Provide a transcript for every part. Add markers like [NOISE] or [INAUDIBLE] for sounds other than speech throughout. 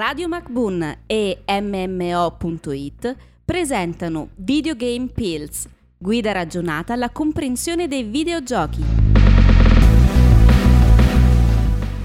Radio MacBoon e MMO.it presentano Videogame Pills, guida ragionata alla comprensione dei videogiochi.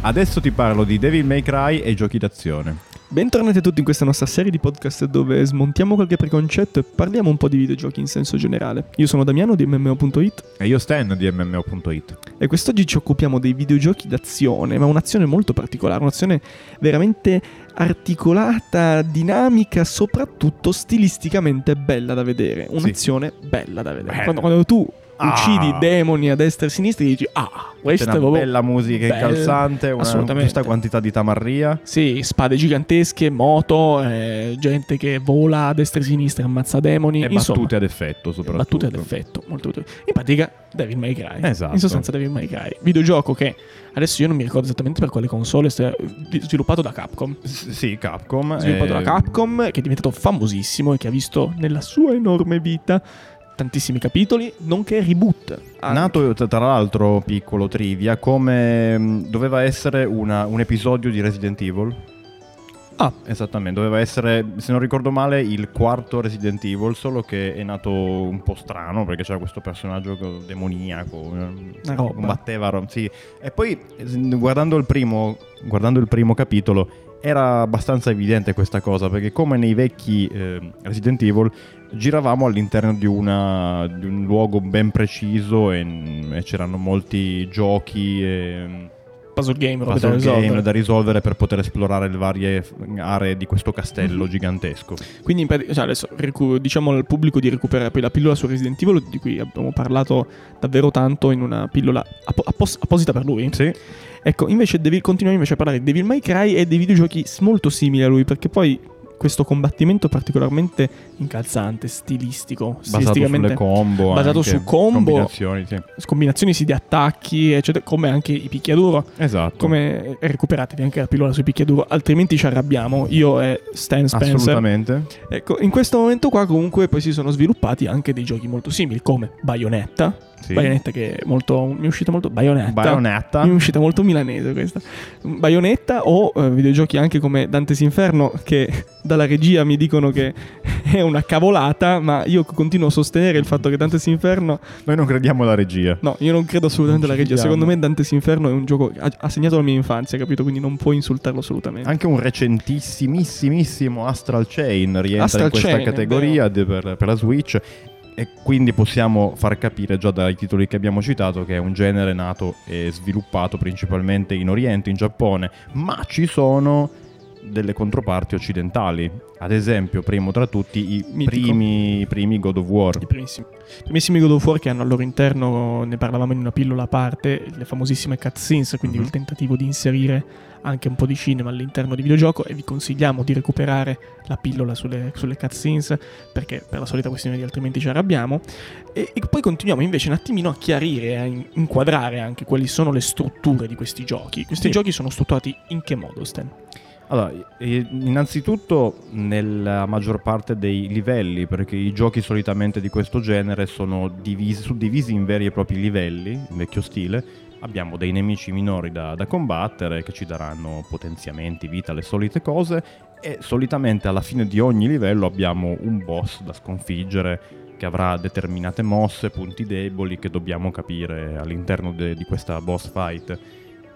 Adesso ti parlo di Devil May Cry e giochi d'azione. Bentornati a tutti in questa nostra serie di podcast dove smontiamo qualche preconcetto e parliamo un po' di videogiochi in senso generale. Io sono Damiano di MMO.it E io Stan di MMO.it. e quest'oggi ci occupiamo dei videogiochi d'azione, ma un'azione molto particolare, un'azione veramente articolata, dinamica, soprattutto stilisticamente bella da vedere. Un'azione bella da vedere. Quando, quando tu Ah. uccidi demoni a destra e a sinistra dici ah, C'è questa è una proprio bella musica bella, incalzante, una giusta quantità di tamarria. Sì, spade gigantesche, moto, eh, gente che vola a destra e a sinistra, ammazza demoni. E insomma, battute ad effetto, soprattutto. battute ad effetto. Molto utili. In pratica, Devil May Cry. Esatto. In sostanza, Devil May Cry. Videogioco che adesso io non mi ricordo esattamente per quale console, sia sviluppato da Capcom. S- sì, Capcom. Sviluppato eh, da Capcom, che è diventato famosissimo e che ha visto nella sua enorme vita tantissimi capitoli, nonché reboot. anche. Nato tra l'altro, piccolo trivia, come mh, doveva essere una- un episodio di Resident Evil. Ah. Esattamente, doveva essere, se non ricordo male, il quarto Resident Evil, solo che è nato un po' strano perché c'era questo personaggio co- demoniaco, roba. combatteva, sì. E poi guardando il primo, guardando il primo capitolo era abbastanza evidente questa cosa perché come nei vecchi eh, Resident Evil giravamo all'interno di, una- di un luogo ben preciso e, e c'erano molti giochi e Puzzle game, da puzzle risolvere. game da risolvere per poter esplorare le varie aree di questo castello Mhm. gigantesco. Quindi cioè, adesso diciamo al pubblico di recuperare poi la pillola su Resident Evil di cui abbiamo parlato davvero tanto in una pillola appo- appos- apposita per lui. Sì, Ecco, invece devi continuare invece a parlare di Devil May Cry e dei videogiochi molto simili a lui perché poi questo combattimento particolarmente incalzante, stilistico, basato stilisticamente sulle combo. basato anche, su combo. Combinazioni, sì. combinazioni sì di attacchi, eccetera, come anche i picchiaduro. Esatto. Come recuperatevi anche la pillola sui picchiaduro, altrimenti ci arrabbiamo. Io e Stan Spencer. Assolutamente. Ecco, in questo momento qua comunque poi si sono sviluppati anche dei giochi molto simili come Bayonetta. Sì. Bayonetta che è molto mi è uscito molto Bayonetta. Bayonetta. Mi è uscita molto milanese questa. Bayonetta o eh, videogiochi anche come Dante's Inferno che [LAUGHS] dalla regia mi dicono che [LAUGHS] è una cavolata, ma io continuo a sostenere il fatto che Dante's Inferno Noi non crediamo alla regia. No, io non credo assolutamente alla regia. Secondo me Dante's Inferno è un gioco ha, segnato la mia infanzia, capito? Quindi non puoi insultarlo assolutamente. Anche un recentissimissimo Astral Chain rientra Astral in questa Chain, categoria per, per la Switch e quindi possiamo far capire già dai titoli che abbiamo citato che è un genere nato e sviluppato principalmente in Oriente, in Giappone, ma ci sono delle controparti occidentali. Ad esempio, primo tra tutti, i primi, primi God of War. I primissimi. Primissimi God of War che hanno al loro interno, ne parlavamo in una pillola a parte, le famosissime cutscenes, quindi Mhm. il tentativo di inserire anche un po' di cinema all'interno di videogioco e vi consigliamo di recuperare la pillola sulle, sulle cutscenes perché per la solita questione di altrimenti ci arrabbiamo e, e poi continuiamo invece un attimino a chiarire, a in- inquadrare anche quali sono le strutture di questi giochi. Questi Sì. giochi sono strutturati in che modo, Stan? Allora, innanzitutto nella maggior parte dei livelli, perché i giochi solitamente di questo genere sono divisi, suddivisi in veri e propri livelli, in vecchio stile. Abbiamo dei nemici minori da, da combattere che ci daranno potenziamenti, vita, le solite cose e solitamente alla fine di ogni livello abbiamo un boss da sconfiggere che avrà determinate mosse, punti deboli che dobbiamo capire all'interno de- di questa boss fight.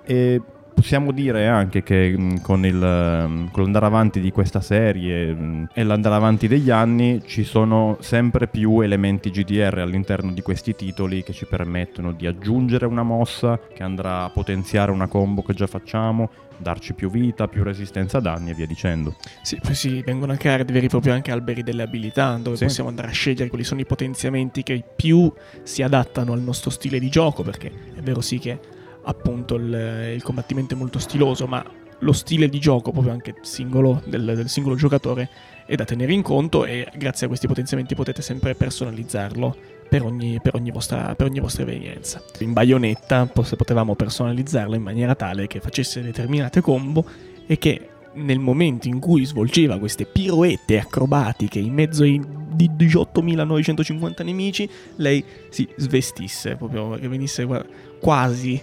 E possiamo dire anche che mh, con, il, mh, con l'andare avanti di questa serie mh, e l'andare avanti degli anni ci sono sempre più elementi GDR all'interno di questi titoli che ci permettono di aggiungere una mossa che andrà a potenziare una combo che già facciamo, darci più vita, più resistenza a danni e via dicendo. Sì, poi si vengono a creare veri e propri anche alberi delle abilità, dove Sì. possiamo andare a scegliere quali sono i potenziamenti che più si adattano al nostro stile di gioco, perché è vero sì che appunto il, il combattimento è molto stiloso, ma lo stile di gioco, proprio anche singolo del, del singolo giocatore, è da tenere in conto e grazie a questi potenziamenti potete sempre personalizzarlo per ogni, per ogni vostra, per ogni vostra evenienza. In Bayonetta pos- potevamo personalizzarlo in maniera tale che facesse determinate combo e che nel momento in cui svolgeva queste piroette acrobatiche in mezzo ai di 18.950 nemici, lei si svestisse, proprio che venisse qua- quasi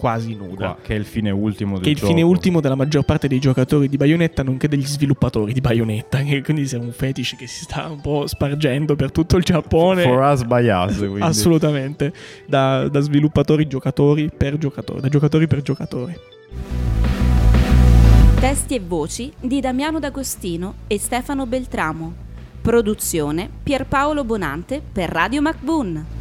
quasi nuda. Qua, che è il fine ultimo del che è il gioco. fine ultimo della maggior parte dei giocatori di Bayonetta, nonché degli sviluppatori di Bayonetta. [LAUGHS] Che quindi sia un fetish che si sta un po' spargendo per tutto il Giappone. For us by us, [LAUGHS] quindi. Assolutamente, da, da sviluppatori giocatori per giocatori, da giocatori per giocatori. Testi e voci di Damiano D'Agostino e Stefano Beltramo. Produzione Pierpaolo Bonante per Radio MacBoon.